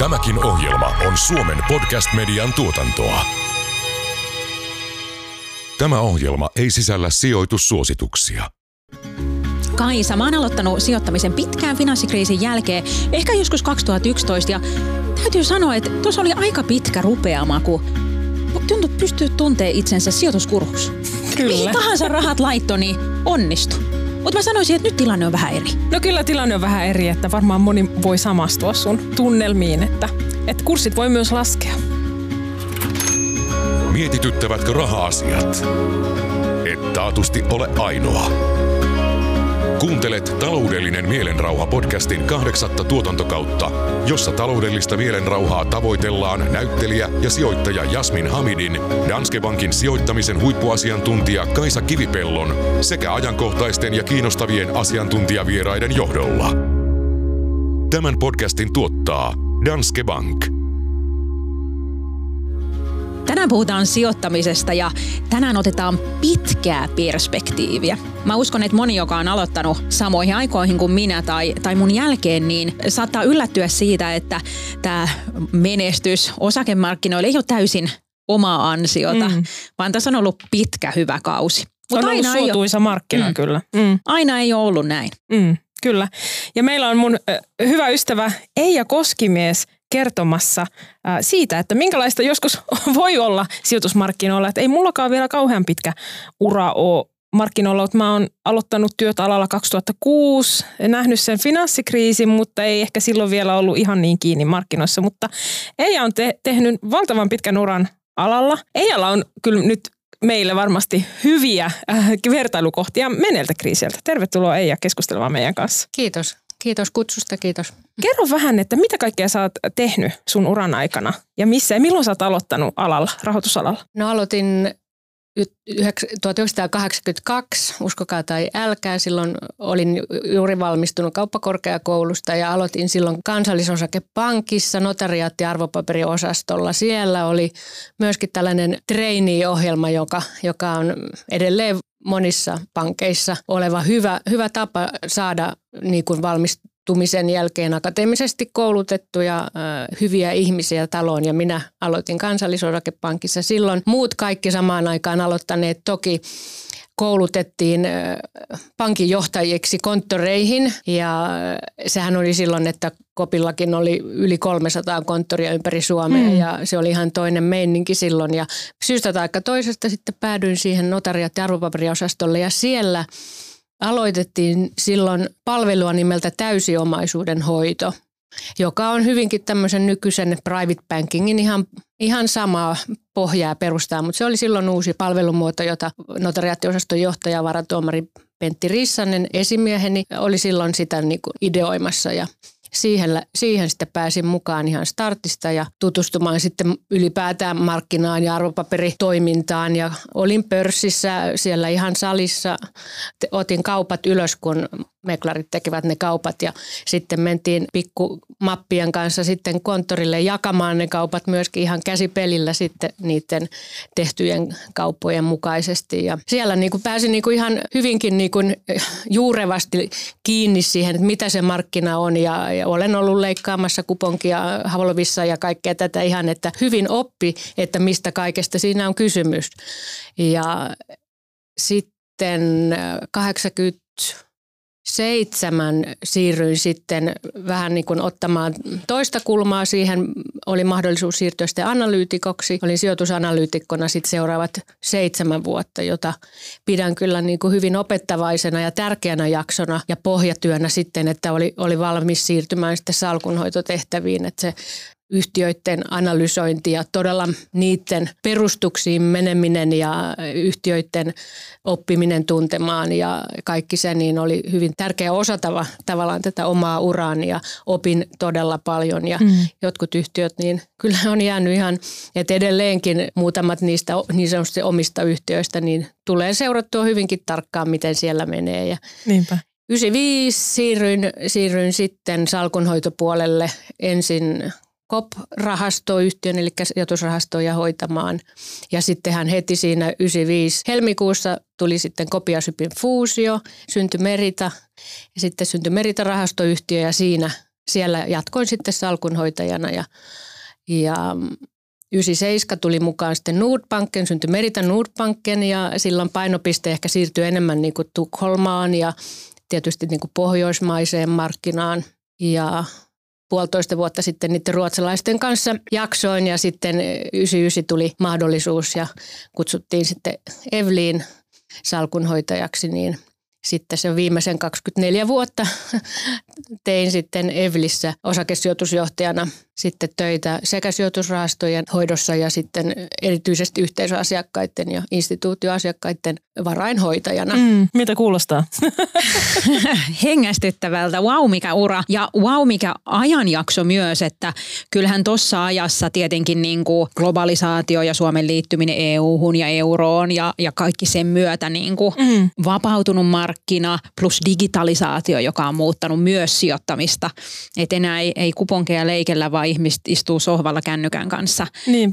Tämäkin ohjelma on Suomen podcast-median tuotantoa. Tämä ohjelma ei sisällä sijoitussuosituksia. Kaisa, mä oon aloittanut sijoittamisen pitkään finanssikriisin jälkeen, ehkä joskus 2011, ja täytyy sanoa, että tuossa oli aika pitkä rupeama, kun tuntui pystyy tuntea itsensä sijoituskurhuksi. Kyllä. Mihin tahansa rahat laitto, niin onnistu. Mutta mä sanoisin, että nyt tilanne on vähän eri. No kyllä tilanne on vähän eri, että varmaan moni voi samastua sun tunnelmiin, että, että kurssit voi myös laskea. Mietityttävätkö raha-asiat? Et taatusti ole ainoa. Kuuntelet Taloudellinen mielenrauha podcastin kahdeksatta tuotantokautta, jossa taloudellista mielenrauhaa tavoitellaan näyttelijä ja sijoittaja Jasmin Hamidin, Danske Bankin sijoittamisen huippuasiantuntija Kaisa Kivipellon sekä ajankohtaisten ja kiinnostavien asiantuntijavieraiden johdolla. Tämän podcastin tuottaa Danske Bank. Tänään puhutaan sijoittamisesta ja tänään otetaan pitkää perspektiiviä. Mä uskon, että moni, joka on aloittanut samoihin aikoihin kuin minä tai, tai mun jälkeen, niin saattaa yllättyä siitä, että tämä menestys osakemarkkinoille ei ole täysin omaa ansiota, mm. vaan tässä on ollut pitkä hyvä kausi. Mut on aina ollut suotuisa ole, markkina mm, kyllä. Mm. Aina ei ole ollut näin. Mm, kyllä. Ja meillä on mun hyvä ystävä Eija Koskimies – kertomassa äh, siitä, että minkälaista joskus voi olla sijoitusmarkkinoilla. Että ei mullakaan vielä kauhean pitkä ura ole markkinoilla. Mä oon aloittanut työt alalla 2006, nähnyt sen finanssikriisin, mutta ei ehkä silloin vielä ollut ihan niin kiinni markkinoissa. Mutta Eija on te- tehnyt valtavan pitkän uran alalla. Eijalla on kyllä nyt meille varmasti hyviä äh, vertailukohtia meneltä kriisiltä. Tervetuloa Eija keskustelemaan meidän kanssa. Kiitos. Kiitos kutsusta, kiitos. Kerro vähän, että mitä kaikkea sä oot tehnyt sun uran aikana ja missä ja milloin sä oot aloittanut alalla, rahoitusalalla? No aloitin 1982, uskokaa tai älkää, silloin olin juuri valmistunut kauppakorkeakoulusta ja aloitin silloin kansallisosakepankissa notariaatti- ja arvopaperiosastolla. Siellä oli myöskin tällainen trainee-ohjelma, joka, joka on edelleen monissa pankeissa oleva hyvä, hyvä tapa saada niin kuin valmistumisen jälkeen akateemisesti koulutettuja hyviä ihmisiä taloon ja minä aloitin kansallisosakepankissa silloin. Muut kaikki samaan aikaan aloittaneet toki koulutettiin pankinjohtajiksi konttoreihin ja sehän oli silloin, että Kopillakin oli yli 300 konttoria ympäri Suomea mm. ja se oli ihan toinen meininki silloin ja syystä tai toisesta sitten päädyin siihen notariat- ja arvopaperiosastolle ja siellä aloitettiin silloin palvelua nimeltä täysiomaisuuden hoito – joka on hyvinkin tämmöisen nykyisen private bankingin ihan, ihan samaa pohjaa perustaa, mutta se oli silloin uusi palvelumuoto, jota notariaattiosaston johtaja, varatuomari Pentti Rissanen, esimieheni, oli silloin sitä niin kuin ideoimassa ja siihen, siihen sitten pääsin mukaan ihan startista ja tutustumaan sitten ylipäätään markkinaan ja arvopaperitoimintaan ja olin pörssissä siellä ihan salissa. Otin kaupat ylös, kun meklarit tekevät ne kaupat ja sitten mentiin pikku mappien kanssa sitten konttorille jakamaan ne kaupat myöskin ihan käsipelillä sitten niiden tehtyjen kauppojen mukaisesti. Ja siellä niin kuin pääsin niin kuin ihan hyvinkin niin kuin juurevasti kiinni siihen, että mitä se markkina on ja, ja olen ollut leikkaamassa kuponkia Havlovissa ja kaikkea tätä ihan, että hyvin oppi, että mistä kaikesta siinä on kysymys. Ja sitten 80 seitsemän siirryin sitten vähän niin kuin ottamaan toista kulmaa siihen. Oli mahdollisuus siirtyä sitten analyytikoksi. Olin sijoitusanalyytikkona sitten seuraavat seitsemän vuotta, jota pidän kyllä niin kuin hyvin opettavaisena ja tärkeänä jaksona ja pohjatyönä sitten, että oli, oli valmis siirtymään sitten salkunhoitotehtäviin. Että se yhtiöiden analysointi ja todella niiden perustuksiin meneminen ja yhtiöiden oppiminen tuntemaan ja kaikki se niin oli hyvin tärkeä osa tava, tavallaan tätä omaa uraani ja opin todella paljon ja mm. jotkut yhtiöt niin kyllä on jäänyt ihan, että edelleenkin muutamat niistä niin sanotusti omista yhtiöistä niin tulee seurattua hyvinkin tarkkaan, miten siellä menee ja Niinpä. 95 siirryin, siirryin sitten salkunhoitopuolelle ensin COP-rahastoyhtiön, eli sijoitusrahastoja hoitamaan. Ja sitten hän heti siinä 95 helmikuussa tuli sitten Kopiasypin fuusio, syntyi Merita ja sitten syntyi Merita-rahastoyhtiö ja siinä siellä jatkoin sitten salkunhoitajana ja, ja 97 tuli mukaan sitten Nordbanken, syntyi Merita Nordbanken ja silloin painopiste ehkä siirtyi enemmän niin kuin Tukholmaan ja tietysti niin kuin pohjoismaiseen markkinaan. Ja puolitoista vuotta sitten niiden ruotsalaisten kanssa jaksoin ja sitten 99 tuli mahdollisuus ja kutsuttiin sitten Evliin salkunhoitajaksi, niin sitten se viimeisen 24 vuotta tein sitten Evlissä osakesijoitusjohtajana sitten töitä sekä sijoitusrahastojen hoidossa ja sitten erityisesti yhteisöasiakkaiden ja instituutioasiakkaiden varainhoitajana. Mm, mitä kuulostaa? Hengästyttävältä. Wow, mikä ura. Ja wow, mikä ajanjakso myös, että kyllähän tuossa ajassa tietenkin niin kuin globalisaatio ja Suomen liittyminen EU-hun ja euroon ja, ja kaikki sen myötä niin kuin mm. vapautunut markkina plus digitalisaatio, joka on muuttanut myös sijoittamista. Että enää ei, ei kuponkeja leikellä, vaan ihmiset istuu sohvalla kännykän kanssa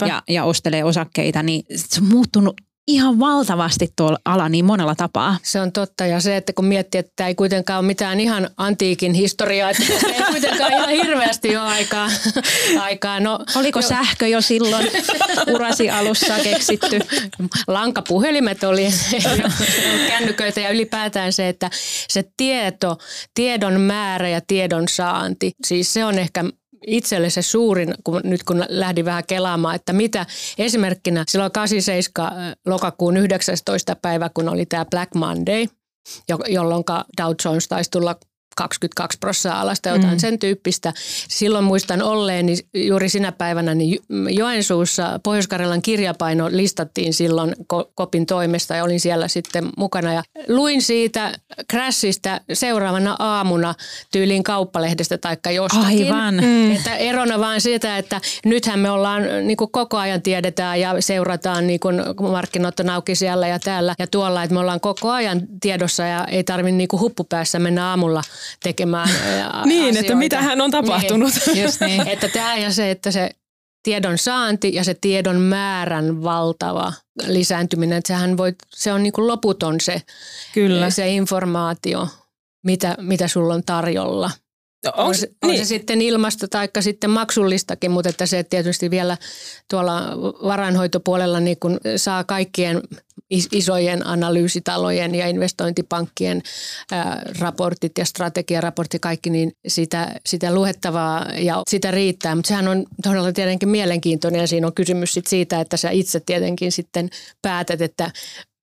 ja, ja ostelee osakkeita, niin se on muuttunut ihan valtavasti tuolla ala niin monella tapaa. Se on totta ja se, että kun miettii, että ei kuitenkaan ole mitään ihan antiikin historiaa, että ei kuitenkaan ihan hirveästi ole aikaa. aikaa. No, Oliko jo. sähkö jo silloin urasi alussa keksitty? Lankapuhelimet oli kännyköitä ja ylipäätään se, että se tieto, tiedon määrä ja tiedon saanti, siis se on ehkä itselle se suurin, kun nyt kun lähdin vähän kelaamaan, että mitä esimerkkinä silloin 87 äh, lokakuun 19. päivä, kun oli tämä Black Monday, jolloin Dow Jones taisi tulla 22 prosenttia alasta, jotain mm. sen tyyppistä. Silloin muistan olleeni juuri sinä päivänä niin Joensuussa pohjois kirjapaino listattiin silloin Kopin toimesta ja olin siellä sitten mukana. Ja luin siitä Crashista seuraavana aamuna tyyliin kauppalehdestä tai jostakin. Aivan. Mm. Että erona vaan sitä, että nythän me ollaan niin kuin koko ajan tiedetään ja seurataan niin kuin markkinat on auki siellä ja täällä ja tuolla, että me ollaan koko ajan tiedossa ja ei tarvitse niin kuin huppupäässä mennä aamulla tekemään Niin, asioita. että mitä hän on tapahtunut. Niin, just niin. että tämä ja se, että se tiedon saanti ja se tiedon määrän valtava lisääntyminen, että sehän voi, se on niin kuin loputon se, Kyllä. se informaatio, mitä, mitä sulla on tarjolla. No, on, se, on niin. se sitten ilmasta tai sitten maksullistakin, mutta että se tietysti vielä tuolla varainhoitopuolella niin kun saa kaikkien isojen analyysitalojen ja investointipankkien raportit ja strategiaraportti kaikki, niin sitä, sitä luettavaa ja sitä riittää. Mutta sehän on todella tietenkin mielenkiintoinen ja siinä on kysymys sit siitä, että sä itse tietenkin sitten päätät, että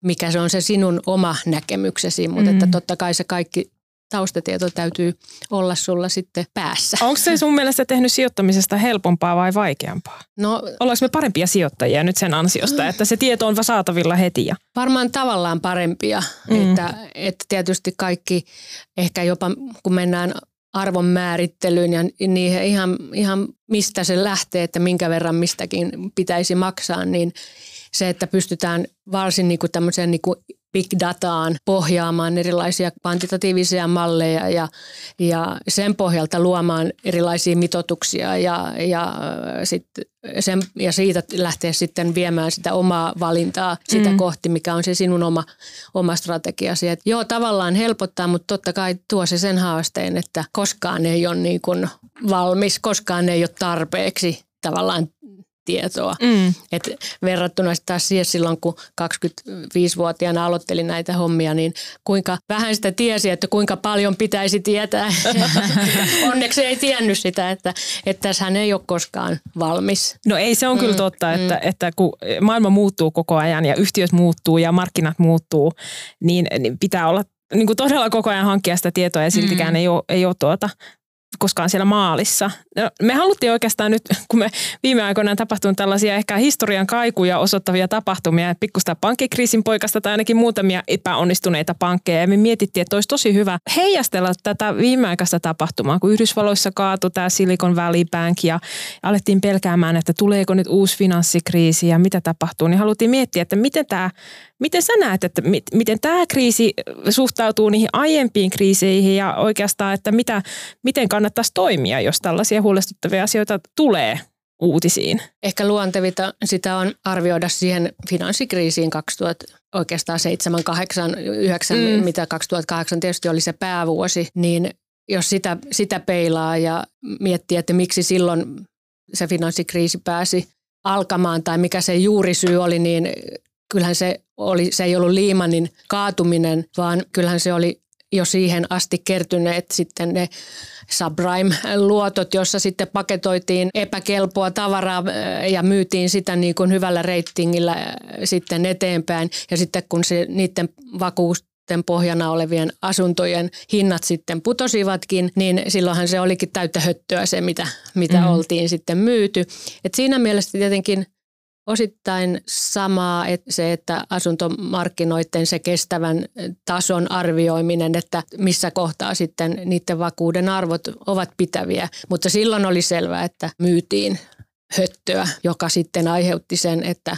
mikä se on se sinun oma näkemyksesi, mutta mm. että totta kai se kaikki taustatieto täytyy olla sulla sitten päässä. Onko se sun mielestä tehnyt sijoittamisesta helpompaa vai vaikeampaa? No, Ollaanko me parempia sijoittajia nyt sen ansiosta, että se tieto on saatavilla heti? Ja... Varmaan tavallaan parempia. Mm. Että, että tietysti kaikki, ehkä jopa kun mennään arvon määrittelyyn ja niihin ihan, ihan mistä se lähtee, että minkä verran mistäkin pitäisi maksaa, niin se, että pystytään varsin niin kuin tämmöiseen niin kuin big dataan pohjaamaan erilaisia kvantitatiivisia malleja ja, ja sen pohjalta luomaan erilaisia mitotuksia ja, ja, sit sen, ja siitä lähteä sitten viemään sitä omaa valintaa sitä mm. kohti, mikä on se sinun oma, oma strategiasi. Et joo, tavallaan helpottaa, mutta totta kai tuo se sen haasteen, että koskaan ei ole niin kuin valmis, koskaan ei ole tarpeeksi tavallaan tietoa. Mm. Et verrattuna taas siihen silloin, kun 25-vuotiaana aloittelin näitä hommia, niin kuinka vähän sitä tiesi, että kuinka paljon pitäisi tietää. Onneksi ei tiennyt sitä, että, että tässähän ei ole koskaan valmis. No ei, se on mm. kyllä totta, mm. että, että kun maailma muuttuu koko ajan ja yhtiöt muuttuu ja markkinat muuttuu, niin, niin pitää olla niin kuin todella koko ajan hankkia sitä tietoa ja siltikään mm. ei ole, ei ole tuota koskaan siellä maalissa. No, me haluttiin oikeastaan nyt, kun me viime aikoina on tapahtunut tällaisia ehkä historian kaikuja osoittavia tapahtumia, pikkusta pankkikriisin poikasta tai ainakin muutamia epäonnistuneita pankkeja. Ja me mietittiin, että olisi tosi hyvä heijastella tätä viimeaikaista tapahtumaa, kun Yhdysvalloissa kaatui tämä Silicon Valley Bank ja alettiin pelkäämään, että tuleeko nyt uusi finanssikriisi ja mitä tapahtuu. Niin haluttiin miettiä, että miten tämä Miten sä näet, että mit, miten tämä kriisi suhtautuu niihin aiempiin kriiseihin ja oikeastaan, että mitä, miten kannattaisi toimia, jos tällaisia huolestuttavia asioita tulee uutisiin? Ehkä luontevita sitä on arvioida siihen finanssikriisiin 2000, oikeastaan 7, 8, 9, mm. mitä 2008 tietysti oli se päävuosi, niin jos sitä, sitä peilaa ja miettii, että miksi silloin se finanssikriisi pääsi alkamaan tai mikä se juurisyy oli, niin kyllähän se, oli, se ei ollut Liimanin kaatuminen, vaan kyllähän se oli jo siihen asti kertyneet sitten ne subprime-luotot, jossa sitten paketoitiin epäkelpoa tavaraa ja myytiin sitä niin kuin hyvällä reitingillä sitten eteenpäin. Ja sitten kun se niiden vakuus pohjana olevien asuntojen hinnat sitten putosivatkin, niin silloinhan se olikin täyttä höttöä se, mitä, mitä mm. oltiin sitten myyty. Et siinä mielessä tietenkin osittain samaa, että se, että asuntomarkkinoiden se kestävän tason arvioiminen, että missä kohtaa sitten niiden vakuuden arvot ovat pitäviä. Mutta silloin oli selvää, että myytiin höttöä, joka sitten aiheutti sen, että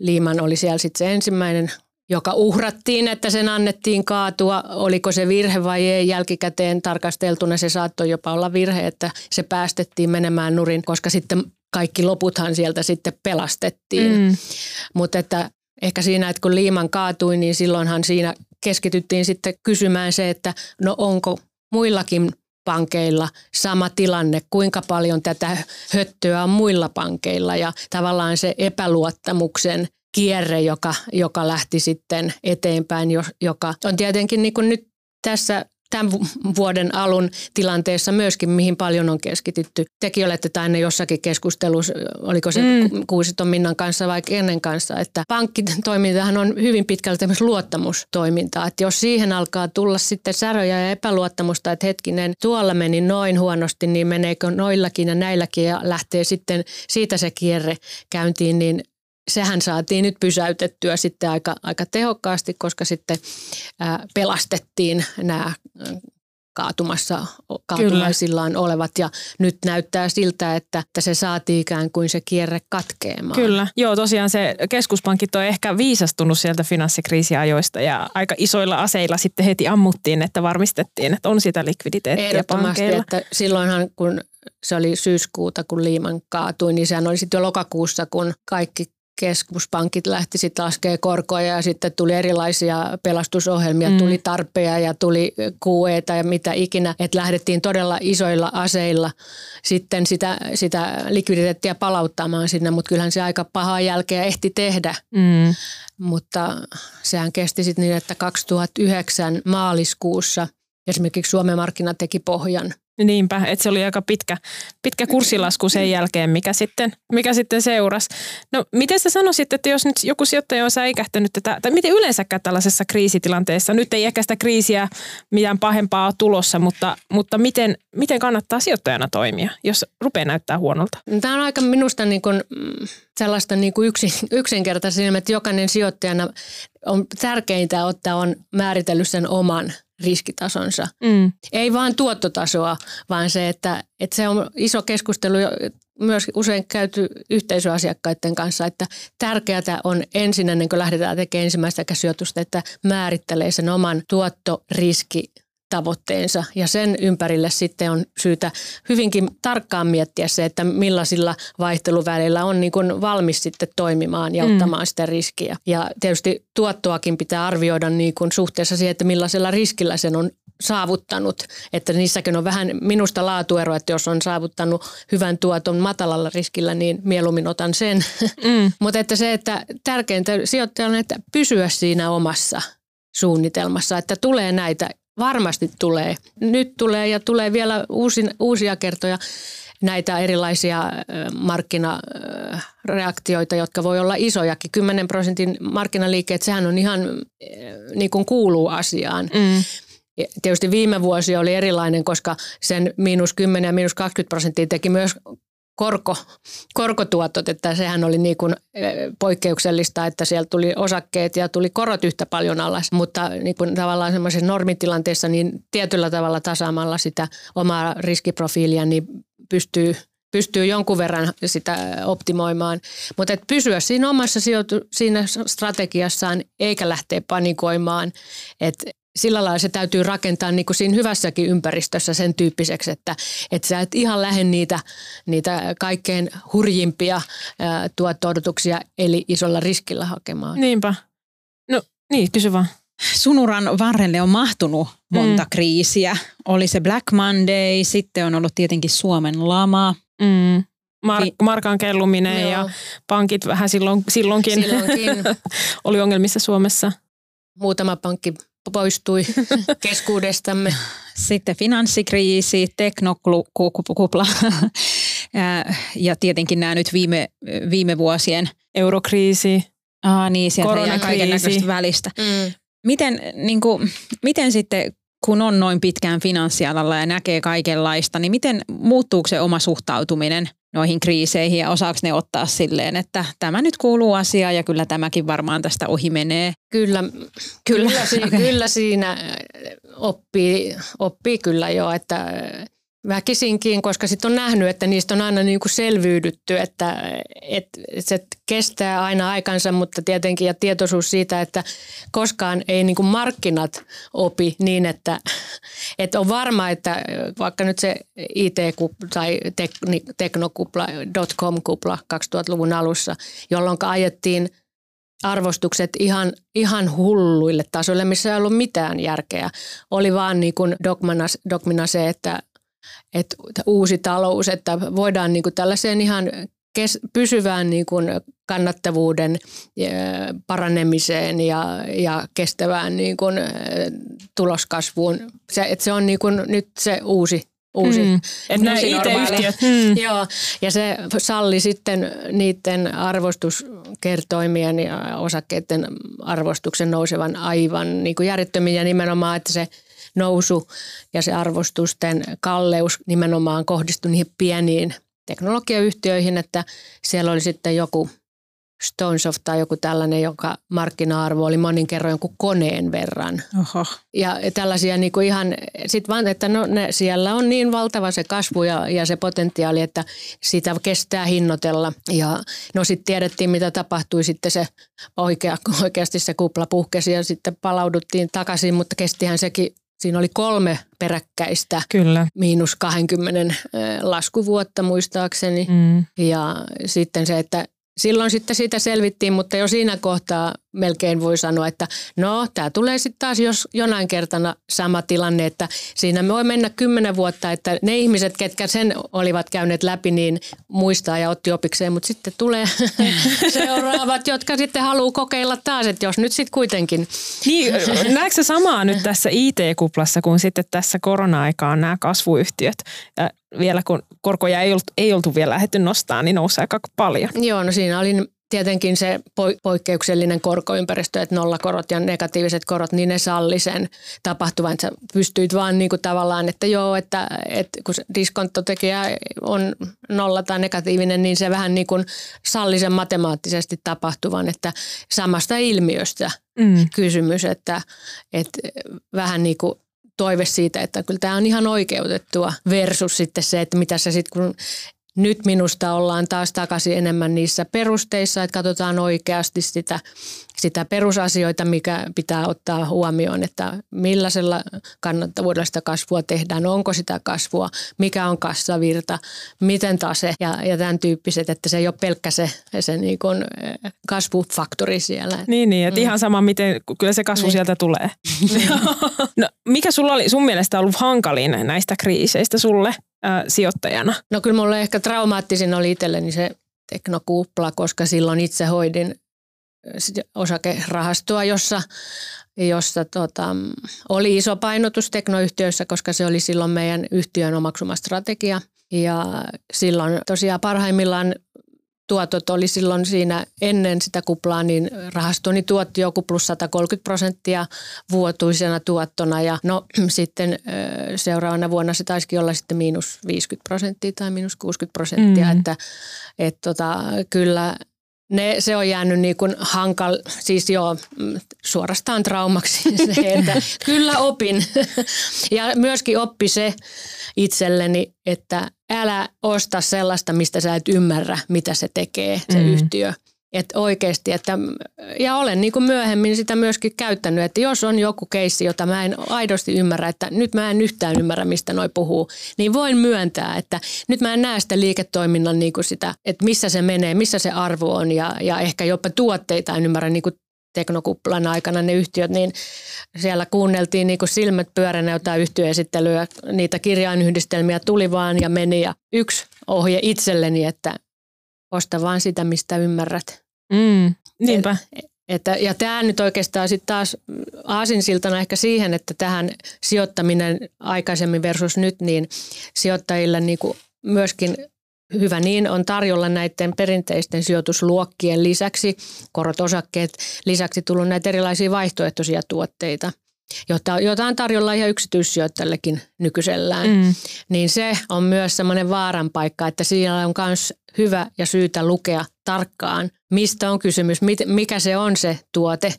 Liiman oli siellä sitten se ensimmäinen joka uhrattiin, että sen annettiin kaatua. Oliko se virhe vai ei jälkikäteen tarkasteltuna, se saattoi jopa olla virhe, että se päästettiin menemään nurin, koska sitten kaikki loputhan sieltä sitten pelastettiin. Mm. Mutta että ehkä siinä, että kun Liiman kaatui, niin silloinhan siinä keskityttiin sitten kysymään se, että no onko muillakin pankeilla sama tilanne, kuinka paljon tätä höttöä on muilla pankeilla ja tavallaan se epäluottamuksen kierre, joka, joka lähti sitten eteenpäin, joka on tietenkin niin kuin nyt tässä tämän vuoden alun tilanteessa myöskin, mihin paljon on keskitytty. Tekin olette tänne jossakin keskustelussa, oliko se mm. Kuusiton Minnan kanssa vai kenen kanssa, että pankkitoimintahan on hyvin pitkälti luottamustoimintaa. Että jos siihen alkaa tulla sitten säröjä ja epäluottamusta, että hetkinen, tuolla meni noin huonosti, niin meneekö noillakin ja näilläkin ja lähtee sitten siitä se kierre käyntiin, niin sehän saatiin nyt pysäytettyä sitten aika, aika tehokkaasti, koska sitten ää, pelastettiin nämä kaatumassa kaatumaisillaan Kyllä. olevat ja nyt näyttää siltä, että, että se saatiin ikään kuin se kierre katkeamaan. Kyllä, joo tosiaan se keskuspankit on ehkä viisastunut sieltä finanssikriisiajoista ja aika isoilla aseilla sitten heti ammuttiin, että varmistettiin, että on sitä likviditeettiä Ehdottomasti, pankeilla. että silloinhan kun se oli syyskuuta, kun Liiman kaatui, niin sehän oli sitten jo lokakuussa, kun kaikki keskuspankit lähti sitten laskee korkoja ja sitten tuli erilaisia pelastusohjelmia, mm. tuli tarpeja ja tuli QEta ja mitä ikinä, että lähdettiin todella isoilla aseilla sitten sitä, sitä likviditeettiä palauttamaan sinne, mutta kyllähän se aika pahaa jälkeä ehti tehdä. Mm. Mutta sehän kesti sitten niin, että 2009 maaliskuussa esimerkiksi Suomen markkina teki pohjan Niinpä, että se oli aika pitkä, pitkä kurssilasku sen jälkeen, mikä sitten, mikä sitten seurasi. No miten sä sanoisit, että jos nyt joku sijoittaja on säikähtänyt tätä, tai miten yleensäkään tällaisessa kriisitilanteessa, nyt ei ehkä sitä kriisiä mitään pahempaa ole tulossa, mutta, mutta miten, miten kannattaa sijoittajana toimia, jos rupeaa näyttää huonolta? Tämä on aika minusta niin kuin, mm, sellaista niin kuin yksin, yksinkertaista, että jokainen sijoittajana on tärkeintä ottaa on määritellyt sen oman riskitasonsa. Mm. Ei vaan tuottotasoa, vaan se, että, että se on iso keskustelu myös usein käyty yhteisöasiakkaiden kanssa, että tärkeää on ensin ennen kuin lähdetään tekemään ensimmäistä sijoitusta, että määrittelee sen oman tuottoriski tavoitteensa ja sen ympärille sitten on syytä hyvinkin tarkkaan miettiä se, että millaisilla vaihteluväleillä on niin kuin valmis sitten toimimaan ja mm. ottamaan sitä riskiä. Ja tietysti tuottoakin pitää arvioida niin kuin suhteessa siihen, että millaisella riskillä sen on saavuttanut. Että niissäkin on vähän minusta laatuero, että jos on saavuttanut hyvän tuoton matalalla riskillä, niin mieluummin otan sen. Mm. Mutta että se, että tärkeintä sijoittajalle on, että pysyä siinä omassa suunnitelmassa, että tulee näitä Varmasti tulee. Nyt tulee ja tulee vielä uusin, uusia kertoja näitä erilaisia markkinareaktioita, jotka voi olla isojakin. 10 prosentin markkinaliikkeet, sehän on ihan niin kuin kuuluu asiaan. Mm. Tietysti viime vuosi oli erilainen, koska sen miinus 10 ja miinus 20 prosenttia teki myös korko, korkotuotot, että sehän oli niin kuin poikkeuksellista, että sieltä tuli osakkeet ja tuli korot yhtä paljon alas, mutta niin kuin tavallaan semmoisessa normitilanteessa niin tietyllä tavalla tasaamalla sitä omaa riskiprofiilia niin pystyy pystyy jonkun verran sitä optimoimaan. Mutta et pysyä siinä omassa sijoitu, siinä strategiassaan eikä lähteä panikoimaan. Että sillä lailla se täytyy rakentaa niin kuin siinä hyvässäkin ympäristössä sen tyyppiseksi, että, että sä et ihan lähde niitä, niitä kaikkein hurjimpia tuotto-odotuksia eli isolla riskillä hakemaan. Niinpä. No niin, kysy vaan. sunuran varrelle on mahtunut monta mm. kriisiä. Oli se Black Monday, sitten on ollut tietenkin Suomen lama. Mm. Mar- markan kelluminen Joo. ja pankit vähän silloin, silloinkin, silloinkin. oli ongelmissa Suomessa. Muutama pankki poistui keskuudestamme. Sitten finanssikriisi, teknokupla ja tietenkin nämä nyt viime, viime vuosien. Eurokriisi. Ah, niin, sieltä jää kaiken välistä. Mm. Miten, niin kuin, miten sitten, kun on noin pitkään finanssialalla ja näkee kaikenlaista, niin miten muuttuuko se oma suhtautuminen noihin kriiseihin ja osaako ne ottaa silleen, että tämä nyt kuuluu asiaan ja kyllä tämäkin varmaan tästä ohi menee? Kyllä, kyllä, kyllä, si- okay. kyllä siinä oppii, oppii kyllä jo, että väkisinkin, koska sitten on nähnyt, että niistä on aina niin kuin selvyydytty, että, että se kestää aina aikansa, mutta tietenkin ja tietoisuus siitä, että koskaan ei niin kuin markkinat opi niin, että, että on varma, että vaikka nyt se IT-kupla tai teknokupla, dotcom-kupla 2000-luvun alussa, jolloin ajettiin arvostukset ihan, ihan hulluille tasoille, missä ei ollut mitään järkeä. Oli vaan niin kuin dogmana, dogmina se, että että uusi talous, että voidaan niin kuin tällaiseen ihan kes, pysyvään niin kuin kannattavuuden paranemiseen ja, ja kestävään niin kuin tuloskasvuun. Se, että se on niin kuin nyt se uusi uusi, mm. uusi nämä IT-yhtiöt. Mm. Joo, ja se salli sitten niiden arvostuskertoimien ja osakkeiden arvostuksen nousevan aivan niin kuin järjettömiin ja nimenomaan, että se – nousu ja se arvostusten kalleus nimenomaan kohdistui niihin pieniin teknologiayhtiöihin, että siellä oli sitten joku Stonesoft tai joku tällainen, joka markkina-arvo oli monin kerroin jonkun koneen verran. Oho. Ja tällaisia niin kuin ihan, sit vaan, että no, ne, siellä on niin valtava se kasvu ja, ja se potentiaali, että sitä kestää hinnoitella. Ja no sitten tiedettiin, mitä tapahtui sitten se oikea, oikeasti se kupla puhkesi ja sitten palauduttiin takaisin, mutta kestihän sekin Siinä oli kolme peräkkäistä Kyllä. miinus 20 laskuvuotta muistaakseni. Mm. Ja sitten se, että silloin sitten siitä selvittiin, mutta jo siinä kohtaa melkein voi sanoa, että no tämä tulee sitten taas jos jonain kertana sama tilanne, että siinä voi mennä kymmenen vuotta, että ne ihmiset, ketkä sen olivat käyneet läpi, niin muistaa ja otti opikseen, mutta sitten tulee seuraavat, jotka sitten haluaa kokeilla taas, että jos nyt sitten kuitenkin. Niin, näetkö samaa nyt tässä IT-kuplassa kuin sitten tässä korona-aikaan nämä kasvuyhtiöt? Vielä kun korkoja ei oltu, ei oltu vielä lähdetty nostaa, niin nousee aika paljon. Joo, no siinä oli tietenkin se poikkeuksellinen korkoympäristö, että nollakorot ja negatiiviset korot, niin ne salli sen tapahtuvan. Että sä pystyit vaan niin kuin tavallaan, että joo, että, että kun diskonttotekijä on nolla tai negatiivinen, niin se vähän niin kuin salli sen matemaattisesti tapahtuvan, että samasta ilmiöstä mm. kysymys, että, että vähän niin kuin toive siitä, että kyllä tämä on ihan oikeutettua versus sitten se, että mitä se sitten kun nyt minusta ollaan taas takaisin enemmän niissä perusteissa, että katsotaan oikeasti sitä, sitä perusasioita, mikä pitää ottaa huomioon, että millaisella kannattavuudella sitä kasvua tehdään, onko sitä kasvua, mikä on kassavirta, miten tase ja, ja tämän tyyppiset, että se ei ole pelkkä se, se niin kuin eh, kasvufaktori siellä. Niin, niin että mm. ihan sama, miten kyllä se kasvu niin. sieltä tulee. no, mikä sulla oli sun mielestä ollut hankalin näistä kriiseistä sulle? ää, sijoittajana? No kyllä mulle ehkä traumaattisin oli itselleni se teknokupla, koska silloin itse hoidin osakerahastoa, jossa, jossa tota, oli iso painotus teknoyhtiöissä, koska se oli silloin meidän yhtiön omaksuma strategia. Ja silloin tosiaan parhaimmillaan tuotot oli silloin siinä ennen sitä kuplaa, niin rahastoni tuotti joku plus 130 prosenttia vuotuisena tuottona ja no sitten seuraavana vuonna se taisikin olla sitten miinus 50 prosenttia tai miinus 60 prosenttia, mm. että et tota, kyllä ne, se on jäänyt niin kuin hankal, siis joo, suorastaan traumaksi se, että kyllä opin. Ja myöskin oppi se itselleni, että älä osta sellaista, mistä sä et ymmärrä, mitä se tekee, se mm. yhtiö. Että oikeasti, että, ja olen niin kuin myöhemmin sitä myöskin käyttänyt, että jos on joku keissi, jota mä en aidosti ymmärrä, että nyt mä en yhtään ymmärrä, mistä noi puhuu, niin voin myöntää, että nyt mä en näe sitä liiketoiminnan niin kuin sitä, että missä se menee, missä se arvo on ja, ja ehkä jopa tuotteita en ymmärrä niin kuin teknokuplan aikana ne yhtiöt, niin siellä kuunneltiin niin kuin silmät pyöränä jotain yhtiöesittelyä. Niitä kirjainyhdistelmiä tuli vaan ja meni ja yksi ohje itselleni, että osta vaan sitä, mistä ymmärrät. Mm, niinpä. Et, että, ja tämä nyt oikeastaan sitten taas aasinsiltana ehkä siihen, että tähän sijoittaminen aikaisemmin versus nyt, niin sijoittajille niin kuin myöskin hyvä niin on tarjolla näiden perinteisten sijoitusluokkien lisäksi, korot osakkeet, lisäksi tullut näitä erilaisia vaihtoehtoisia tuotteita – jota, jota on tarjolla ihan yksityissijoittajillekin nykyisellään, mm. niin se on myös semmoinen vaaran paikka, että siellä on myös hyvä ja syytä lukea tarkkaan, mistä on kysymys, mikä se on se tuote.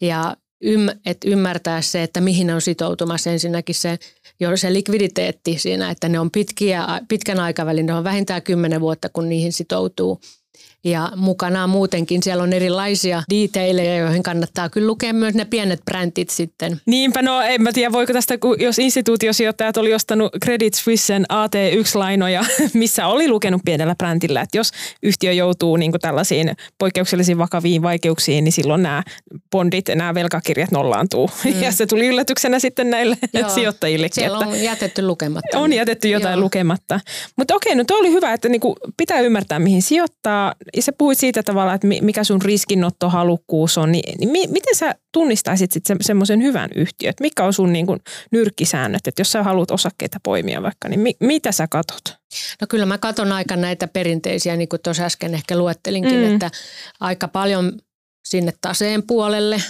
Ja ym, että ymmärtää se, että mihin on sitoutumassa. Ensinnäkin se, jo se likviditeetti siinä, että ne on pitkiä, pitkän aikavälin, ne on vähintään kymmenen vuotta, kun niihin sitoutuu – ja mukana muutenkin siellä on erilaisia detaileja, joihin kannattaa kyllä lukea myös ne pienet brändit sitten. Niinpä, no en mä tiedä, voiko tästä, jos instituutiosijoittajat oli ostanut Credit Suissen AT1-lainoja, missä oli lukenut pienellä brändillä, että jos yhtiö joutuu niin kuin tällaisiin poikkeuksellisiin vakaviin vaikeuksiin, niin silloin nämä bondit, nämä velkakirjat nollaantuu. Mm. Ja se tuli yllätyksenä sitten näille Joo, sijoittajille. Siellä on että jätetty lukematta. On jätetty jotain Joo. lukematta. Mutta okei, no oli hyvä, että niin kuin pitää ymmärtää, mihin sijoittaa sä puhuit siitä tavalla, että mikä sun riskinottohalukkuus on, niin, niin miten sä tunnistaisit sitten se, semmoisen hyvän yhtiön? Mikä on sun niin kuin nyrkkisäännöt, että jos sä haluat osakkeita poimia vaikka, niin mi, mitä sä katot? No kyllä mä katon aika näitä perinteisiä, niin kuin tuossa äsken ehkä luettelinkin, mm. että aika paljon sinne taseen puolelle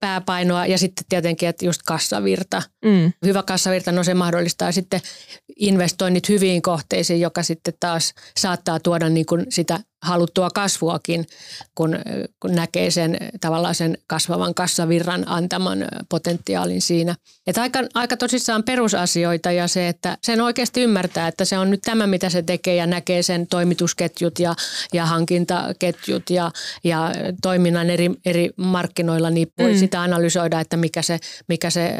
pääpainoa ja sitten tietenkin, että just kassavirta. Mm. Hyvä kassavirta, no se mahdollistaa sitten investoinnit hyviin kohteisiin, joka sitten taas saattaa tuoda niin kuin sitä haluttua kasvuakin, kun, kun näkee sen tavallaan sen kasvavan kassavirran antaman potentiaalin siinä. Että aika, aika tosissaan perusasioita ja se, että sen oikeasti ymmärtää, että se on nyt tämä, mitä se tekee ja näkee sen toimitusketjut ja, ja hankintaketjut ja, ja toiminnan eri, eri markkinoilla, niin voi mm. sitä analysoida, että mikä se, mikä se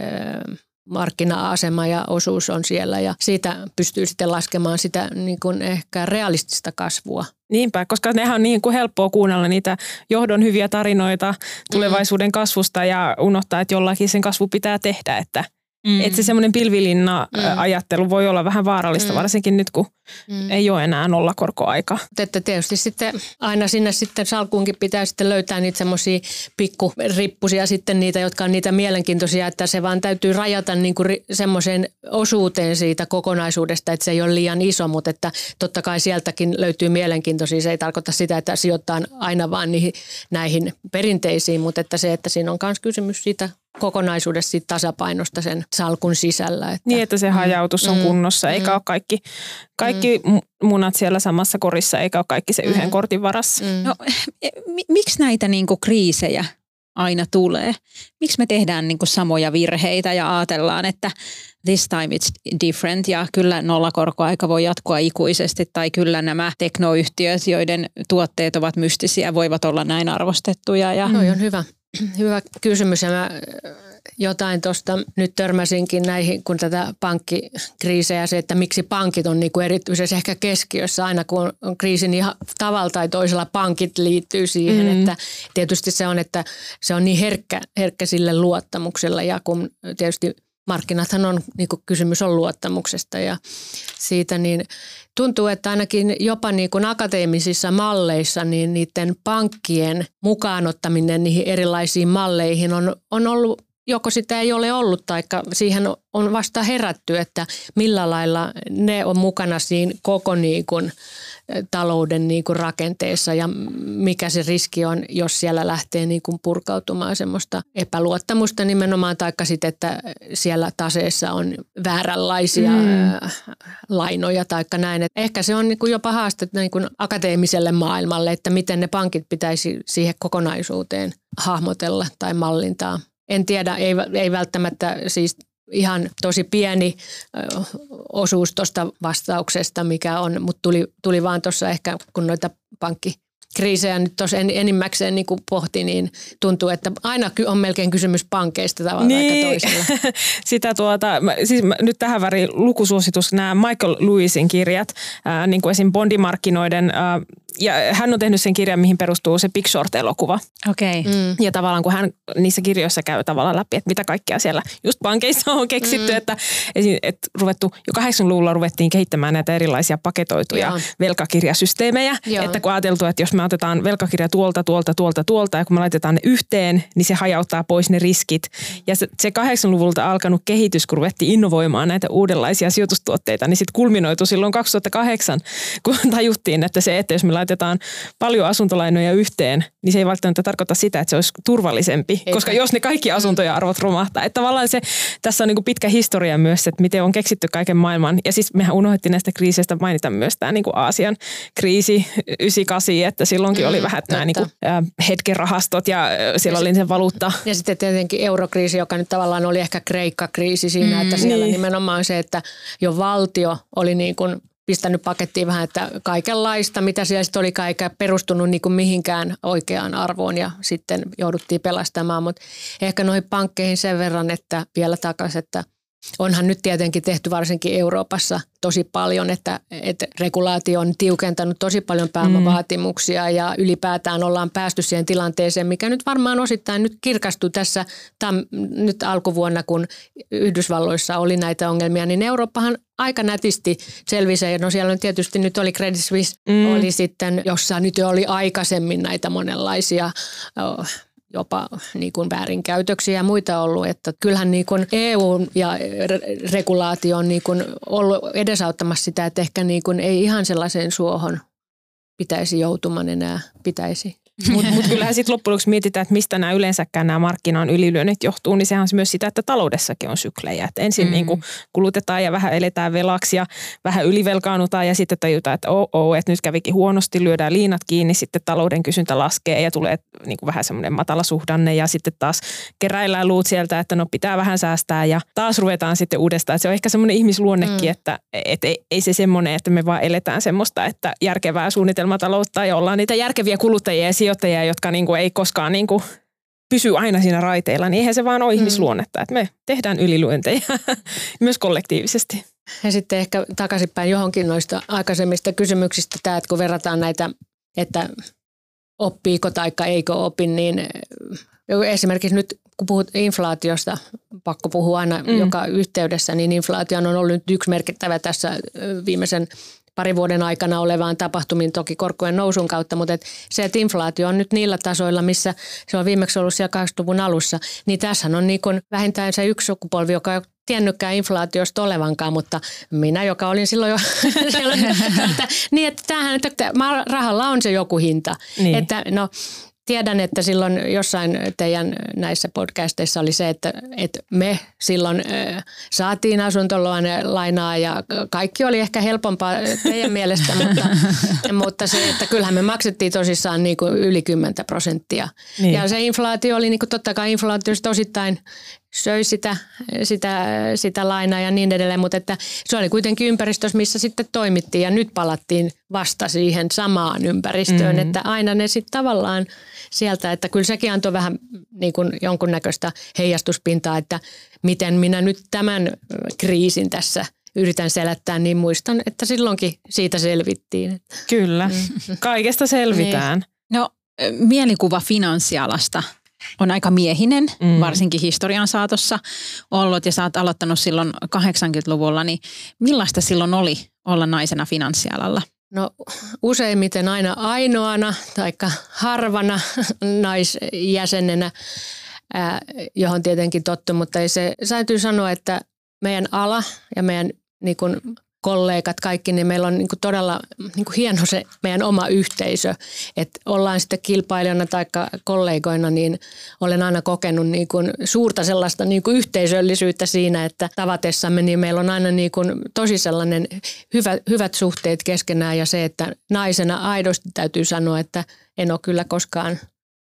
markkina-asema ja osuus on siellä ja siitä pystyy sitten laskemaan sitä niin kuin ehkä realistista kasvua. Niinpä, koska nehän on niin kuin helppoa kuunnella niitä johdon hyviä tarinoita tulevaisuuden kasvusta ja unohtaa, että jollakin sen kasvu pitää tehdä, että – Mm. Että se semmoinen pilvilinna-ajattelu mm. voi olla vähän vaarallista, mm. varsinkin nyt kun mm. ei ole enää nollakorkoaika. Että tietysti sitten aina sinne sitten salkuunkin pitää sitten löytää niitä semmoisia pikkurippusia sitten niitä, jotka on niitä mielenkiintoisia, että se vaan täytyy rajata niin kuin semmoiseen osuuteen siitä kokonaisuudesta, että se ei ole liian iso, mutta että totta kai sieltäkin löytyy mielenkiintoisia. Se ei tarkoita sitä, että sijoittaa aina vaan niihin, näihin perinteisiin, mutta että se, että siinä on myös kysymys siitä kokonaisuudessa siitä tasapainosta sen salkun sisällä. Että, niin, että se hajautus on mm, kunnossa, eikä mm, ole kaikki, kaikki mm. munat siellä samassa korissa, eikä ole kaikki se yhden mm, kortin varassa. Mm. No, miksi näitä niinku kriisejä aina tulee? Miksi me tehdään niinku samoja virheitä ja ajatellaan, että this time it's different ja kyllä nollakorkoaika voi jatkua ikuisesti tai kyllä nämä teknoyhtiöt, joiden tuotteet ovat mystisiä, voivat olla näin arvostettuja. Ja... No on hyvä. Hyvä kysymys ja mä äh, jotain tuosta nyt törmäsinkin näihin, kun tätä pankkikriisejä se, että miksi pankit on niinku erityisesti ehkä keskiössä aina kun on kriisi, niin tavalla tai toisella pankit liittyy siihen, mm. että tietysti se on, että se on niin herkkä, herkkä sille luottamuksella ja kun tietysti markkinathan on, niin kuin kysymys on luottamuksesta ja siitä, niin tuntuu, että ainakin jopa niin kuin akateemisissa malleissa niin niiden pankkien mukaanottaminen niihin erilaisiin malleihin on, on ollut joko sitä ei ole ollut tai siihen on vasta herätty, että millä lailla ne on mukana siinä koko niin kuin talouden niin kuin rakenteessa ja mikä se riski on, jos siellä lähtee niin kuin purkautumaan semmoista epäluottamusta nimenomaan, taikka sitten, että siellä taseessa on vääränlaisia mm. lainoja taikka näin. Et ehkä se on niin kuin jopa haaste niin kuin akateemiselle maailmalle, että miten ne pankit pitäisi siihen kokonaisuuteen hahmotella tai mallintaa. En tiedä, ei, ei välttämättä siis ihan tosi pieni osuus tuosta vastauksesta, mikä on, mutta tuli, tuli vaan tuossa ehkä, kun noita pankki kriisejä nyt tuossa enimmäkseen niin kuin pohti, niin tuntuu, että aina on melkein kysymys pankeista tavalla niin. toisella. Sitä tuota, siis nyt tähän väriin lukusuositus nämä Michael Lewisin kirjat, ää, niin kuin esim. bondimarkkinoiden ää, ja hän on tehnyt sen kirjan, mihin perustuu se Big Short-elokuva. Okei. Okay. Mm. Ja tavallaan kun hän niissä kirjoissa käy tavallaan läpi, että mitä kaikkea siellä just pankeissa on keksitty, mm. että, että ruvettu, jo 80-luvulla ruvettiin kehittämään näitä erilaisia paketoituja Joo. velkakirjasysteemejä. Joo. Että kun ajateltu, että jos me otetaan velkakirja tuolta, tuolta, tuolta, tuolta ja kun me laitetaan ne yhteen, niin se hajauttaa pois ne riskit. Ja se, se 80-luvulta alkanut kehitys, kun ruvettiin innovoimaan näitä uudenlaisia sijoitustuotteita, niin sitten kulminoitu silloin 2008, kun tajuttiin, että se, että jos me laitetaan paljon asuntolainoja yhteen, niin se ei välttämättä tarkoita sitä, että se olisi turvallisempi, Eikä. koska jos ne kaikki asuntoja arvot romahtaa. Että tavallaan se, tässä on niin kuin pitkä historia myös, että miten on keksitty kaiken maailman. Ja siis mehän unohdettiin näistä kriiseistä mainita myös tämä niin kuin Aasian kriisi 98, että silloinkin mm, oli vähän nämä niin kuin, äh, hetkerahastot ja siellä ja oli se valuutta. Ja sitten tietenkin eurokriisi, joka nyt tavallaan oli ehkä Kreikka-kriisi siinä, mm, että siellä niin. nimenomaan se, että jo valtio oli niin kuin pistänyt pakettiin vähän, että kaikenlaista, mitä siellä sitten oli eikä perustunut niin kuin mihinkään oikeaan arvoon ja sitten jouduttiin pelastamaan. Mutta ehkä noihin pankkeihin sen verran, että vielä takaisin, että onhan nyt tietenkin tehty varsinkin Euroopassa tosi paljon, että, että regulaatio on tiukentanut tosi paljon pääomavaatimuksia mm. ja ylipäätään ollaan päästy siihen tilanteeseen, mikä nyt varmaan osittain nyt kirkastui tässä tam, nyt alkuvuonna, kun Yhdysvalloissa oli näitä ongelmia, niin Eurooppahan aika nätisti selvisi. No siellä on tietysti nyt oli Credit Suisse, mm. oli sitten, jossa nyt jo oli aikaisemmin näitä monenlaisia oh, jopa niin kuin väärinkäytöksiä ja muita ollut. Että kyllähän niin kuin EU ja regulaatio on niin kuin ollut edesauttamassa sitä, että ehkä niin kuin ei ihan sellaiseen suohon pitäisi joutumaan enää pitäisi mutta mut kyllähän sitten loppujen lopuksi mietitään, että mistä nämä yleensäkään nämä markkinan ylilyönnit johtuu, niin sehän on myös sitä, että taloudessakin on syklejä. Että ensin mm. niin kuin kulutetaan ja vähän eletään velaksi ja vähän ylivelkaanutaan ja sitten tajutaan, että oh, oh, että nyt kävikin huonosti, lyödään liinat kiinni, sitten talouden kysyntä laskee ja tulee niin kuin vähän semmoinen matala suhdanne ja sitten taas keräillään luut sieltä, että no pitää vähän säästää ja taas ruvetaan sitten uudestaan. Että se on ehkä semmoinen ihmisluonnekin, mm. että et ei, ei se semmoinen, että me vaan eletään semmoista, että järkevää suunnitelmataloutta ja ollaan niitä järkeviä kuluttajia ja sijoittajia, jotka niin kuin ei koskaan niin kuin pysy aina siinä raiteilla, niin eihän se vaan ole mm. ihmisluonnetta, että me tehdään ylilyöntejä myös kollektiivisesti. Ja sitten ehkä takaisinpäin johonkin noista aikaisemmista kysymyksistä tämä, että kun verrataan näitä, että oppiiko tai eikö opi, niin esimerkiksi nyt kun puhut inflaatiosta, pakko puhua aina mm. joka yhteydessä, niin inflaatio on ollut nyt yksi merkittävä tässä viimeisen parin vuoden aikana olevaan tapahtumiin toki korkojen nousun kautta, mutta et se, että inflaatio on nyt niillä tasoilla, missä se on viimeksi ollut siellä 80-luvun alussa, niin tässä on niin kuin vähintään se yksi sukupolvi, joka ei tiennytkään inflaatiosta olevankaan, mutta minä, joka olin silloin jo että, niin, että tämähän, että rahalla on se joku hinta. Niin. Että no, tiedän, että silloin jossain teidän näissä podcasteissa oli se, että, että me silloin saatiin asuntolainaa ja kaikki oli ehkä helpompaa teidän mielestä, mutta, mutta se, että kyllähän me maksettiin tosissaan niin kuin yli 10 prosenttia. Niin. Ja se inflaatio oli niin kuin totta kai inflaatiosta osittain söi sitä, sitä, sitä lainaa ja niin edelleen, mutta että se oli kuitenkin ympäristössä, missä sitten toimittiin ja nyt palattiin vasta siihen samaan ympäristöön, mm-hmm. että aina ne sitten tavallaan sieltä, että kyllä sekin antoi vähän niin kuin jonkunnäköistä heijastuspintaa, että miten minä nyt tämän kriisin tässä yritän selättää, niin muistan, että silloinkin siitä selvittiin. Kyllä, mm. kaikesta selvitään. Niin. No mielikuva finanssialasta on aika miehinen, mm. varsinkin historian saatossa ollut ja sä oot aloittanut silloin 80-luvulla, niin millaista silloin oli olla naisena finanssialalla? No useimmiten aina ainoana tai harvana naisjäsenenä, ää, johon tietenkin tottu, mutta ei se, täytyy sanoa, että meidän ala ja meidän niin kuin kollegat, kaikki, niin meillä on niin kuin todella niin kuin hieno se meidän oma yhteisö. Että ollaan sitten kilpailijana tai kollegoina, niin olen aina kokenut niin kuin suurta sellaista niin kuin yhteisöllisyyttä siinä, että tavatessamme niin meillä on aina niin kuin tosi sellainen hyvä, hyvät suhteet keskenään ja se, että naisena aidosti täytyy sanoa, että en ole kyllä koskaan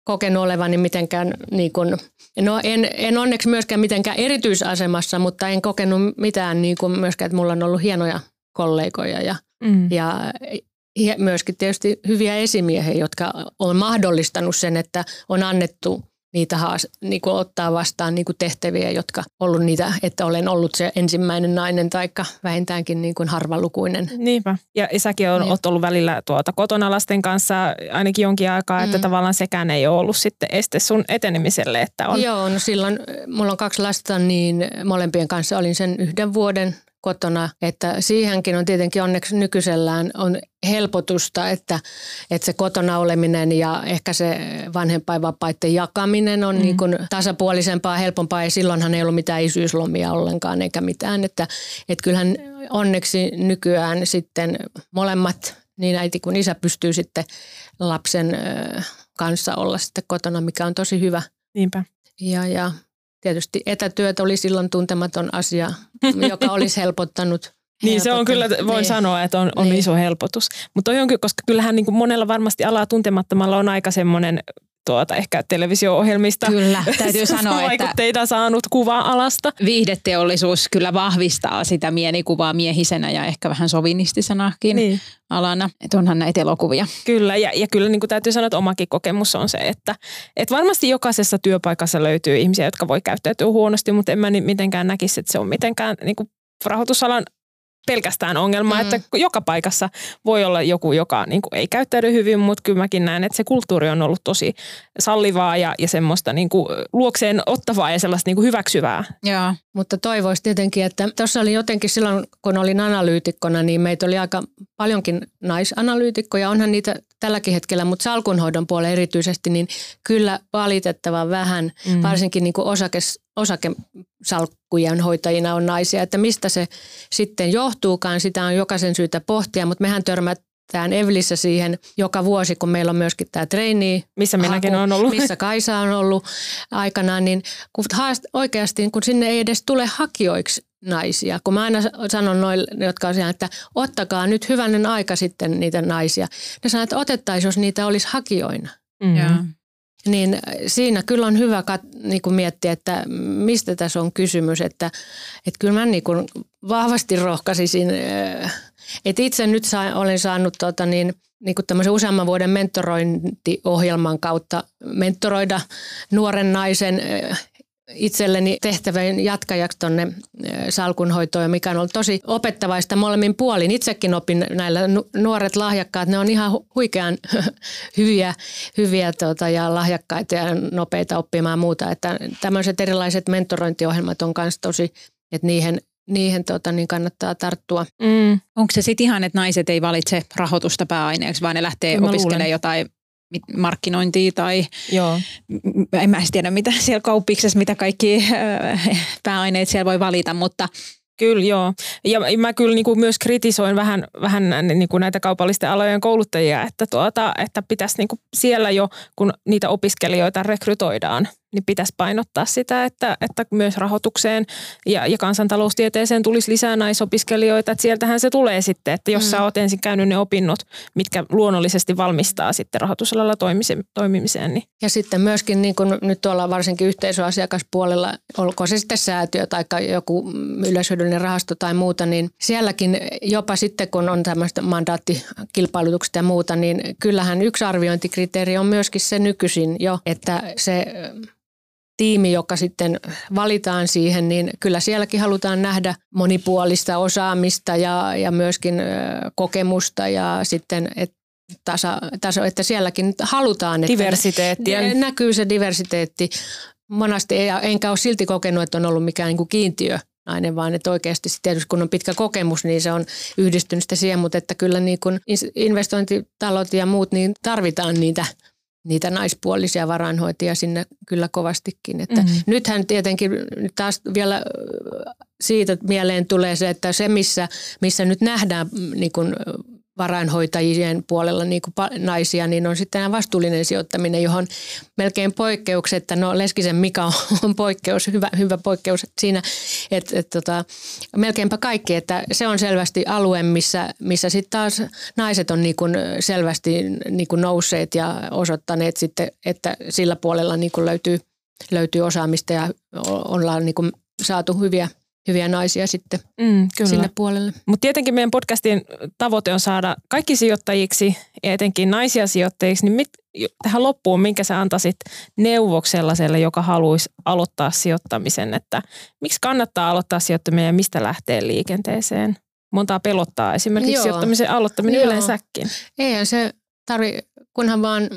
kokenut olevani mitenkään, niin kuin, no en, en onneksi myöskään mitenkään erityisasemassa, mutta en kokenut mitään niin kuin myöskään, että mulla on ollut hienoja kollegoja ja, mm. ja, ja myöskin tietysti hyviä esimiehiä, jotka on mahdollistanut sen, että on annettu niitä haas, niin kuin ottaa vastaan niin kuin tehtäviä, jotka ollut niitä, että olen ollut se ensimmäinen nainen taikka vähintäänkin niin kuin harvalukuinen. Niinpä. Ja säkin on, niin. ollut välillä tuota kotona lasten kanssa ainakin jonkin aikaa, että mm. tavallaan sekään ei ole ollut sitten este sun etenemiselle. Että on... Joo, no silloin mulla on kaksi lasta, niin molempien kanssa olin sen yhden vuoden kotona, että siihenkin on tietenkin onneksi nykyisellään on helpotusta, että, että se kotona oleminen ja ehkä se vanhempainvapaiden jakaminen on mm. niin kuin tasapuolisempaa, helpompaa ja silloinhan ei ollut mitään isyyslomia ollenkaan eikä mitään, että, että kyllähän onneksi nykyään sitten molemmat niin äiti kuin isä pystyy sitten lapsen kanssa olla sitten kotona, mikä on tosi hyvä. Niinpä. Ja, ja Tietysti etätyöt oli silloin tuntematon asia, joka olisi helpottanut niin se on kyllä, voin niin. sanoa, että on, on niin. iso helpotus. Mutta on, koska kyllähän niin kuin monella varmasti alaa tuntemattomalla on aika semmoinen tuota, ehkä televisio-ohjelmista kyllä, täytyy sanoa, vaikutteita että saanut kuva alasta. Viihdeteollisuus kyllä vahvistaa sitä mielikuvaa miehisenä ja ehkä vähän sovinistisenakin niin. alana. Että onhan näitä elokuvia. Kyllä, ja, ja kyllä niin kuin täytyy sanoa, että omakin kokemus on se, että, että varmasti jokaisessa työpaikassa löytyy ihmisiä, jotka voi käyttäytyä huonosti, mutta en mä mitenkään näkisi, että se on mitenkään niin kuin rahoitusalan pelkästään ongelma, mm. että joka paikassa voi olla joku, joka niin kuin ei käyttäydy hyvin, mutta kyllä mäkin näen, että se kulttuuri on ollut tosi sallivaa ja, ja semmoista niin kuin luokseen ottavaa ja sellaista niin kuin hyväksyvää. Joo. Mutta toivoisi tietenkin, että tuossa oli jotenkin silloin, kun olin analyytikkona, niin meitä oli aika paljonkin naisanalyytikkoja, onhan niitä tälläkin hetkellä, mutta salkunhoidon puolella erityisesti, niin kyllä valitettavan vähän, mm. varsinkin niin kuin osakes, osakesalkkujen hoitajina on naisia, että mistä se sitten johtuukaan, sitä on jokaisen syytä pohtia, mutta mehän törmätään Evlissä siihen joka vuosi, kun meillä on myöskin tämä treini. Missä minäkin olen ollut. Missä Kaisa on ollut aikanaan, niin kun haast, oikeasti kun sinne ei edes tule hakijoiksi naisia. Kun mä aina sanon noille, jotka on siellä, että ottakaa nyt hyvänen aika sitten niitä naisia. Ne sanoo, että otettaisiin, jos niitä olisi hakijoina. Mm-hmm. Niin siinä kyllä on hyvä kat- niin kuin miettiä, että mistä tässä on kysymys. Että, että kyllä mä niin kuin vahvasti rohkaisisin, äh, että itse nyt saa, olen saanut tota niin, niin kuin tämmöisen useamman vuoden mentorointiohjelman kautta mentoroida nuoren naisen äh, itselleni tehtävän jatkajaksi tuonne salkunhoitoon, mikä on ollut tosi opettavaista molemmin puolin. Itsekin opin näillä nuoret lahjakkaat, ne on ihan huikean hyviä, hyviä tuota, ja lahjakkaita ja nopeita oppimaan muuta. Että tämmöiset erilaiset mentorointiohjelmat on myös tosi, että niihin niihin tota, niin kannattaa tarttua. Mm. Onko se sitten ihan, että naiset ei valitse rahoitusta pääaineeksi, vaan ne lähtee opiskelemaan jotain markkinointia tai Joo. en mä tiedä mitä siellä kauppiksessa, mitä kaikki pääaineet siellä voi valita, mutta Kyllä, joo. Ja mä kyllä niin kuin myös kritisoin vähän, vähän niin kuin näitä kaupallisten alojen kouluttajia, että, tuota, että pitäisi niin kuin siellä jo, kun niitä opiskelijoita rekrytoidaan, niin pitäisi painottaa sitä, että, että myös rahoitukseen ja, ja kansantaloustieteeseen tulisi lisää naisopiskelijoita. Että sieltähän se tulee sitten, että jos mm. sä oot ensin käynyt ne opinnot, mitkä luonnollisesti valmistaa sitten rahoitusalalla toimimiseen. Niin. Ja sitten myöskin niin kuin nyt tuolla varsinkin yhteisöasiakaspuolella, olkoon se sitten säätiö tai joku yleishyödyllinen rahasto tai muuta, niin sielläkin jopa sitten kun on tämmöistä mandaattikilpailutukset ja muuta, niin kyllähän yksi arviointikriteeri on myöskin se nykyisin jo, että se tiimi, joka sitten valitaan siihen, niin kyllä sielläkin halutaan nähdä monipuolista osaamista ja, ja myöskin kokemusta ja sitten, että tasa, taso, että sielläkin halutaan, että Diversiteettiä. näkyy se diversiteetti. Monasti ei, enkä ole silti kokenut, että on ollut mikään niin kuin kiintiö nainen, vaan että oikeasti tietysti kun on pitkä kokemus, niin se on yhdistynyt siihen, mutta että kyllä niin kuin investointitalot ja muut, niin tarvitaan niitä niitä naispuolisia varainhoitajia sinne kyllä kovastikin. Että mm-hmm. Nythän tietenkin taas vielä siitä mieleen tulee se, että se missä, missä nyt nähdään niin kuin varainhoitajien puolella niin kuin naisia, niin on sitten vastuullinen sijoittaminen, johon melkein poikkeuksetta, no Leskisen Mika on poikkeus, hyvä, hyvä poikkeus siinä, että et, tota, melkeinpä kaikki, että se on selvästi alue, missä, missä sitten taas naiset on niin kuin selvästi niin kuin nousseet ja osoittaneet sitten, että sillä puolella niin kuin löytyy, löytyy osaamista ja ollaan niin kuin saatu hyviä hyviä naisia sitten mm, kyllä. sinne puolelle. Mutta tietenkin meidän podcastin tavoite on saada kaikki sijoittajiksi ja etenkin naisia sijoittajiksi, niin mit, tähän loppuun, minkä sä antaisit neuvoksi sellaiselle, joka haluaisi aloittaa sijoittamisen, että miksi kannattaa aloittaa sijoittaminen ja mistä lähtee liikenteeseen? Montaa pelottaa esimerkiksi Joo. sijoittamisen aloittaminen Joo. yleensäkin. Eihän se tarvi, kunhan vaan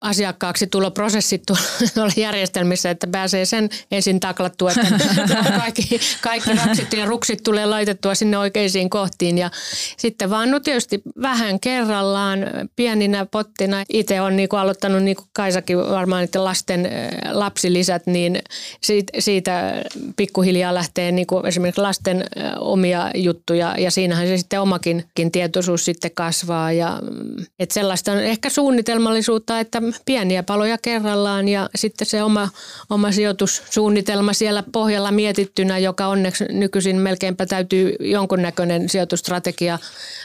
asiakkaaksi tuloprosessit tuolla järjestelmissä, että pääsee sen ensin taklattua, että kaikki, kaikki raksit ja ruksit tulee laitettua sinne oikeisiin kohtiin. Ja sitten vaan no tietysti vähän kerrallaan pieninä pottina. Itse olen niin aloittanut, niin kuin Kaisakin varmaan, että lasten lapsilisät, niin siitä, siitä pikkuhiljaa lähtee niin kuin esimerkiksi lasten omia juttuja ja siinähän se sitten omakin tietoisuus sitten kasvaa. Ja, mm, että sellaista on ehkä suunnitelmallisuutta, että pieniä paloja kerrallaan ja sitten se oma, oma sijoitussuunnitelma siellä pohjalla mietittynä, joka onneksi nykyisin melkeinpä täytyy jonkunnäköinen sijoitusstrategia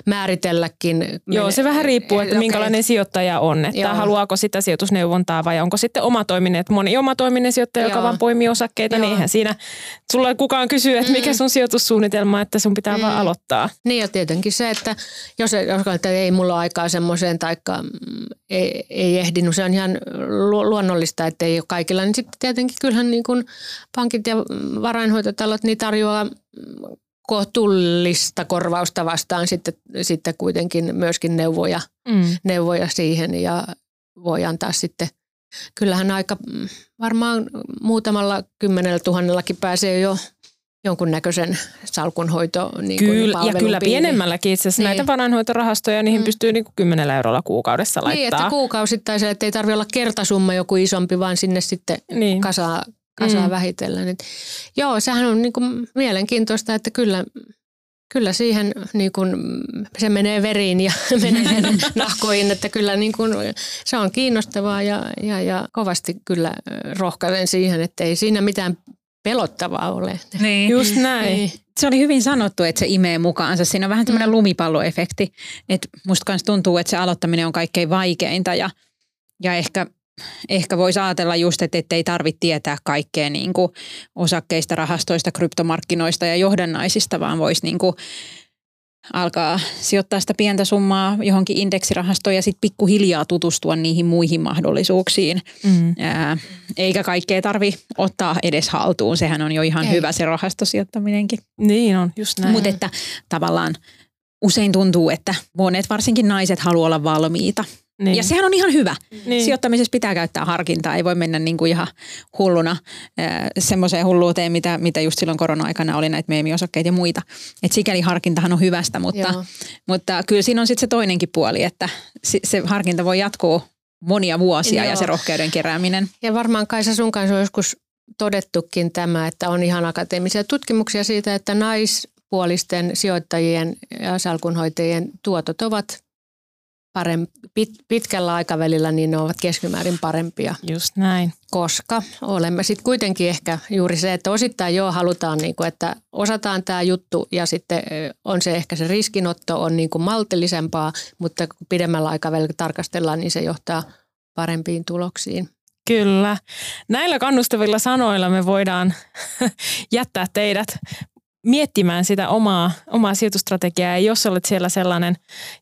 määritelläkin. Joo, se vähän riippuu, että minkälainen sijoittaja on, että Joo. haluaako sitä sijoitusneuvontaa vai onko sitten omatoiminen, että moni omatoiminen sijoittaja, Joo. joka vaan poimii osakkeita, Joo. niin eihän siinä sulla kukaan kysyy, että mikä mm. sun sijoitussuunnitelma, että sun pitää mm. vaan aloittaa. Niin ja tietenkin se, että jos, jos että ei mulla ole aikaa semmoiseen taikka mm, ei, ei ehdinyt, se on ihan luonnollista, että ei ole kaikilla. Niin sitten tietenkin kyllähän niin kuin pankit ja varainhoitotalot niin tarjoaa kohtuullista korvausta vastaan sitten, sitten kuitenkin myöskin neuvoja, mm. neuvoja siihen ja voi antaa sitten Kyllähän aika varmaan muutamalla kymmenellä tuhannellakin pääsee jo jonkunnäköisen salkunhoito niin kyllä, Ja kyllä pienemmälläkin itse asiassa niin. näitä varainhoitorahastoja, niihin mm. pystyy niin kuin 10 eurolla kuukaudessa laittaa. Niin, että kuukausittaisella, että ei tarvitse olla kertasumma joku isompi, vaan sinne sitten niin. kasaa, kasaa mm. vähitellen. Et, joo, sehän on niin kuin mielenkiintoista, että kyllä, kyllä siihen niin kuin, se menee veriin ja menee nahkoihin, että kyllä niin kuin, se on kiinnostavaa ja, ja, ja kovasti kyllä rohkaisen siihen, että ei siinä mitään pelottavaa ole. Niin. Just näin. Niin. Se oli hyvin sanottu, että se imee mukaansa. Siinä on vähän tämmöinen mm. lumipalloefekti. Että musta kanssa tuntuu, että se aloittaminen on kaikkein vaikeinta ja, ja ehkä, ehkä voisi ajatella just, että ei tarvitse tietää kaikkea niin kuin osakkeista, rahastoista, kryptomarkkinoista ja johdannaisista, vaan voisi niin kuin alkaa sijoittaa sitä pientä summaa johonkin indeksirahastoon ja sitten pikkuhiljaa tutustua niihin muihin mahdollisuuksiin. Mm. Ää, eikä kaikkea tarvi ottaa edes haltuun, sehän on jo ihan Ei. hyvä se rahastosijoittaminenkin. Niin on, just näin. Mutta että tavallaan usein tuntuu, että monet varsinkin naiset haluaa olla valmiita – niin. Ja sehän on ihan hyvä. Niin. Sijoittamisessa pitää käyttää harkintaa. Ei voi mennä niin kuin ihan hulluna semmoiseen hulluuteen, mitä, mitä just silloin korona-aikana oli näitä meemiosakkeita ja muita. Et sikäli harkintahan on hyvästä, mutta, mutta kyllä siinä on sitten se toinenkin puoli, että se harkinta voi jatkuu monia vuosia Joo. ja se rohkeuden kerääminen. Ja varmaan Kaisa sun kanssa on joskus todettukin tämä, että on ihan akateemisia tutkimuksia siitä, että naispuolisten sijoittajien ja salkunhoitajien tuotot ovat parempi, pit, pitkällä aikavälillä niin ne ovat keskimäärin parempia. Just näin. Koska olemme sitten kuitenkin ehkä juuri se, että osittain jo halutaan, niin kuin, että osataan tämä juttu ja sitten on se ehkä se riskinotto on niin kuin maltillisempaa, mutta kun pidemmällä aikavälillä tarkastellaan, niin se johtaa parempiin tuloksiin. Kyllä. Näillä kannustavilla sanoilla me voidaan jättää teidät miettimään sitä omaa, omaa sijoitustrategiaa. Ja jos olet siellä sellainen,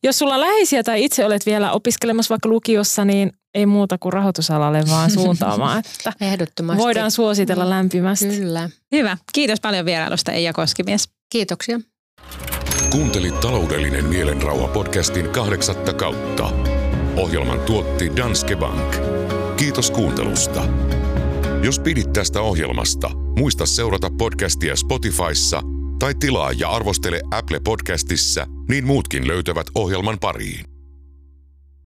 jos sulla on läheisiä tai itse olet vielä opiskelemassa vaikka lukiossa, niin ei muuta kuin rahoitusalalle vaan suuntaamaan. Että Ehdottomasti. Voidaan suositella mm. lämpimästi. Kyllä. Hyvä. Kiitos paljon vierailusta Eija Koskimies. Kiitoksia. Kuuntelit taloudellinen mielenrauha podcastin kahdeksatta kautta. Ohjelman tuotti Danske Bank. Kiitos kuuntelusta. Jos pidit tästä ohjelmasta, muista seurata podcastia Spotifyssa tai tilaa ja arvostele Apple Podcastissa, niin muutkin löytävät ohjelman pariin.